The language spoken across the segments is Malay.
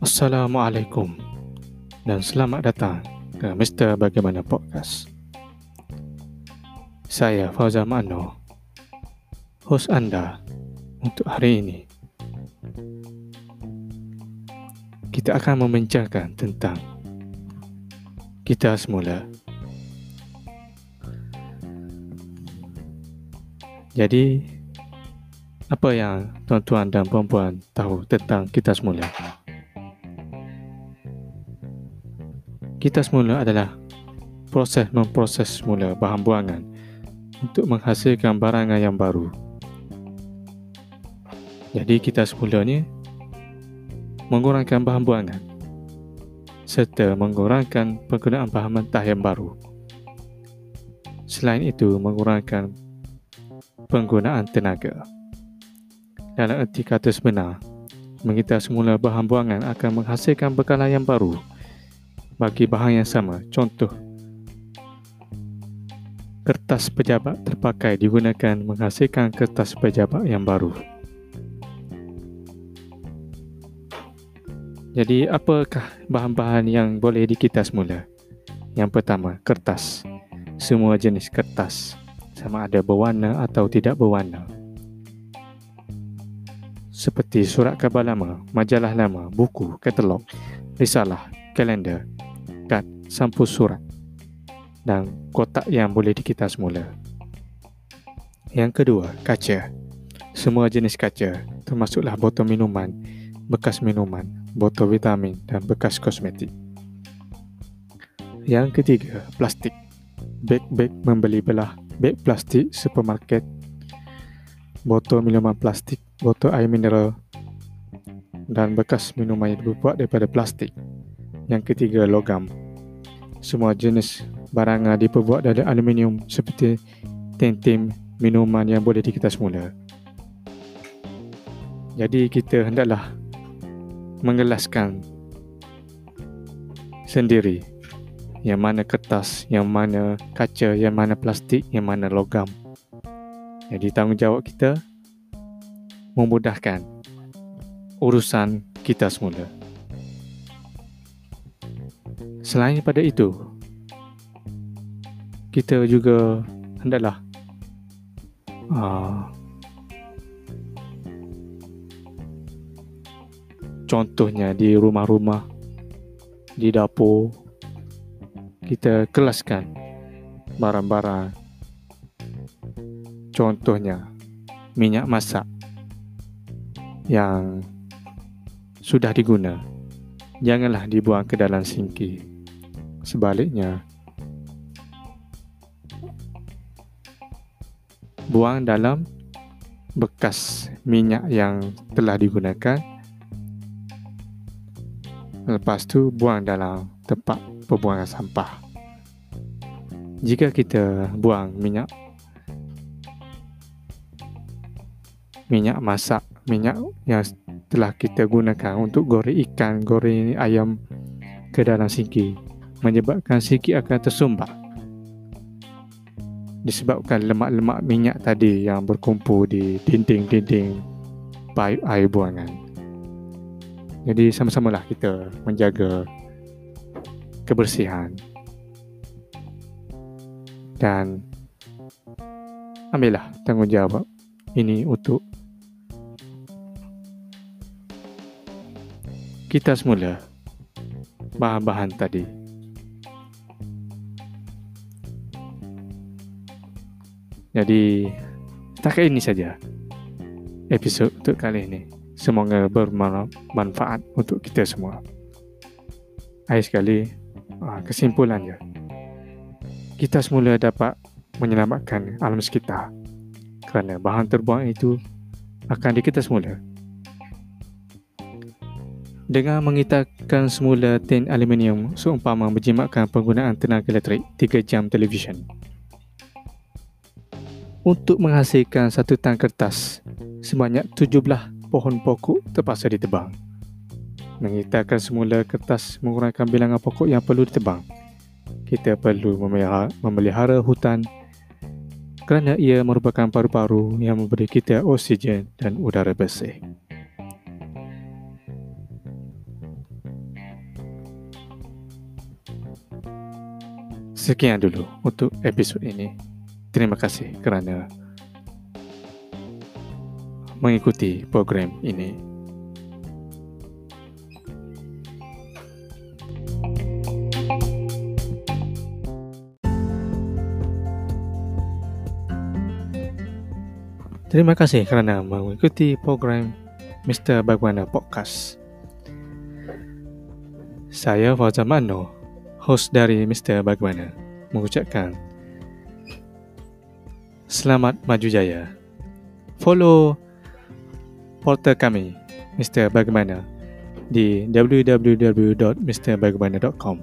Assalamualaikum dan selamat datang ke Mr. Bagaimana Podcast. Saya Fauzan Mano, host anda untuk hari ini. Kita akan membincangkan tentang kita semula. Jadi, apa yang tuan-tuan dan puan-puan tahu tentang kita semula? Kita semula adalah proses memproses semula bahan buangan untuk menghasilkan barangan yang baru. Jadi kita semulanya mengurangkan bahan buangan serta mengurangkan penggunaan bahan mentah yang baru. Selain itu, mengurangkan penggunaan tenaga. Dalam erti kata sebenar, mengitar semula bahan buangan akan menghasilkan bekalan yang baru bagi bahan yang sama. Contoh, kertas pejabat terpakai digunakan menghasilkan kertas pejabat yang baru. Jadi, apakah bahan-bahan yang boleh dikita semula? Yang pertama, kertas. Semua jenis kertas sama ada berwarna atau tidak berwarna. Seperti surat khabar lama, majalah lama, buku, katalog, risalah, kalender, kad, sampul surat dan kotak yang boleh dikita semula. Yang kedua, kaca. Semua jenis kaca, termasuklah botol minuman, bekas minuman, botol vitamin dan bekas kosmetik. Yang ketiga, plastik. Beg-beg membeli belah beg plastik supermarket, botol minuman plastik, botol air mineral dan bekas minuman yang dibuat daripada plastik. Yang ketiga, logam. Semua jenis barangan diperbuat dari aluminium seperti tin-tin minuman yang boleh dikita semula. Jadi kita hendaklah mengelaskan sendiri yang mana kertas, yang mana kaca, yang mana plastik, yang mana logam. Jadi tanggungjawab kita memudahkan urusan kita semula. Selain daripada itu, kita juga hendaklah uh, contohnya di rumah-rumah, di dapur, kita kelaskan barang-barang. Contohnya minyak masak yang sudah diguna janganlah dibuang ke dalam sinki sebaliknya buang dalam bekas minyak yang telah digunakan lepas tu buang dalam tempat pembuangan sampah. Jika kita buang minyak minyak masak, minyak yang telah kita gunakan untuk goreng ikan, goreng ayam ke dalam sinki menyebabkan sinki akan tersumbat. Disebabkan lemak-lemak minyak tadi yang berkumpul di dinding-dinding paip air buangan. Jadi sama-samalah kita menjaga kebersihan. Dan ambillah tanggungjawab ini untuk kita semula bahan-bahan tadi jadi setakat ini saja episod untuk kali ini semoga bermanfaat untuk kita semua akhir sekali Ah, kesimpulannya, kita semula dapat menyelamatkan alam sekitar kerana bahan terbuang itu akan dikita semula. Dengan mengitarkan semula tin aluminium seumpama menjimatkan penggunaan tenaga elektrik 3 jam televisyen untuk menghasilkan satu tang kertas sebanyak 17 pohon pokok terpaksa ditebang. Mengitarkan semula kertas mengurangkan bilangan pokok yang perlu ditebang. Kita perlu memelihara hutan kerana ia merupakan paru-paru yang memberi kita oksigen dan udara bersih. Sekian dulu untuk episod ini. Terima kasih kerana mengikuti program ini. Terima kasih kerana mengikuti program Mr. Bagaimana Podcast. Saya Fauzan Mano, host dari Mr. Bagaimana, mengucapkan Selamat Maju Jaya. Follow portal kami, Mr. Bagaimana, di www.mrbagaimana.com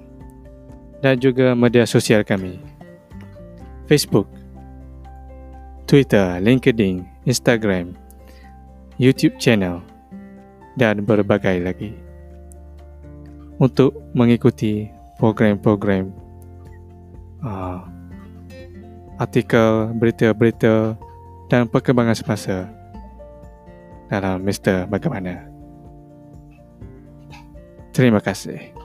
dan juga media sosial kami, Facebook, Twitter, LinkedIn, Instagram, YouTube channel dan berbagai lagi. Untuk mengikuti program-program uh, artikel, berita-berita dan perkembangan semasa dalam Mr. Bagaimana. Terima kasih.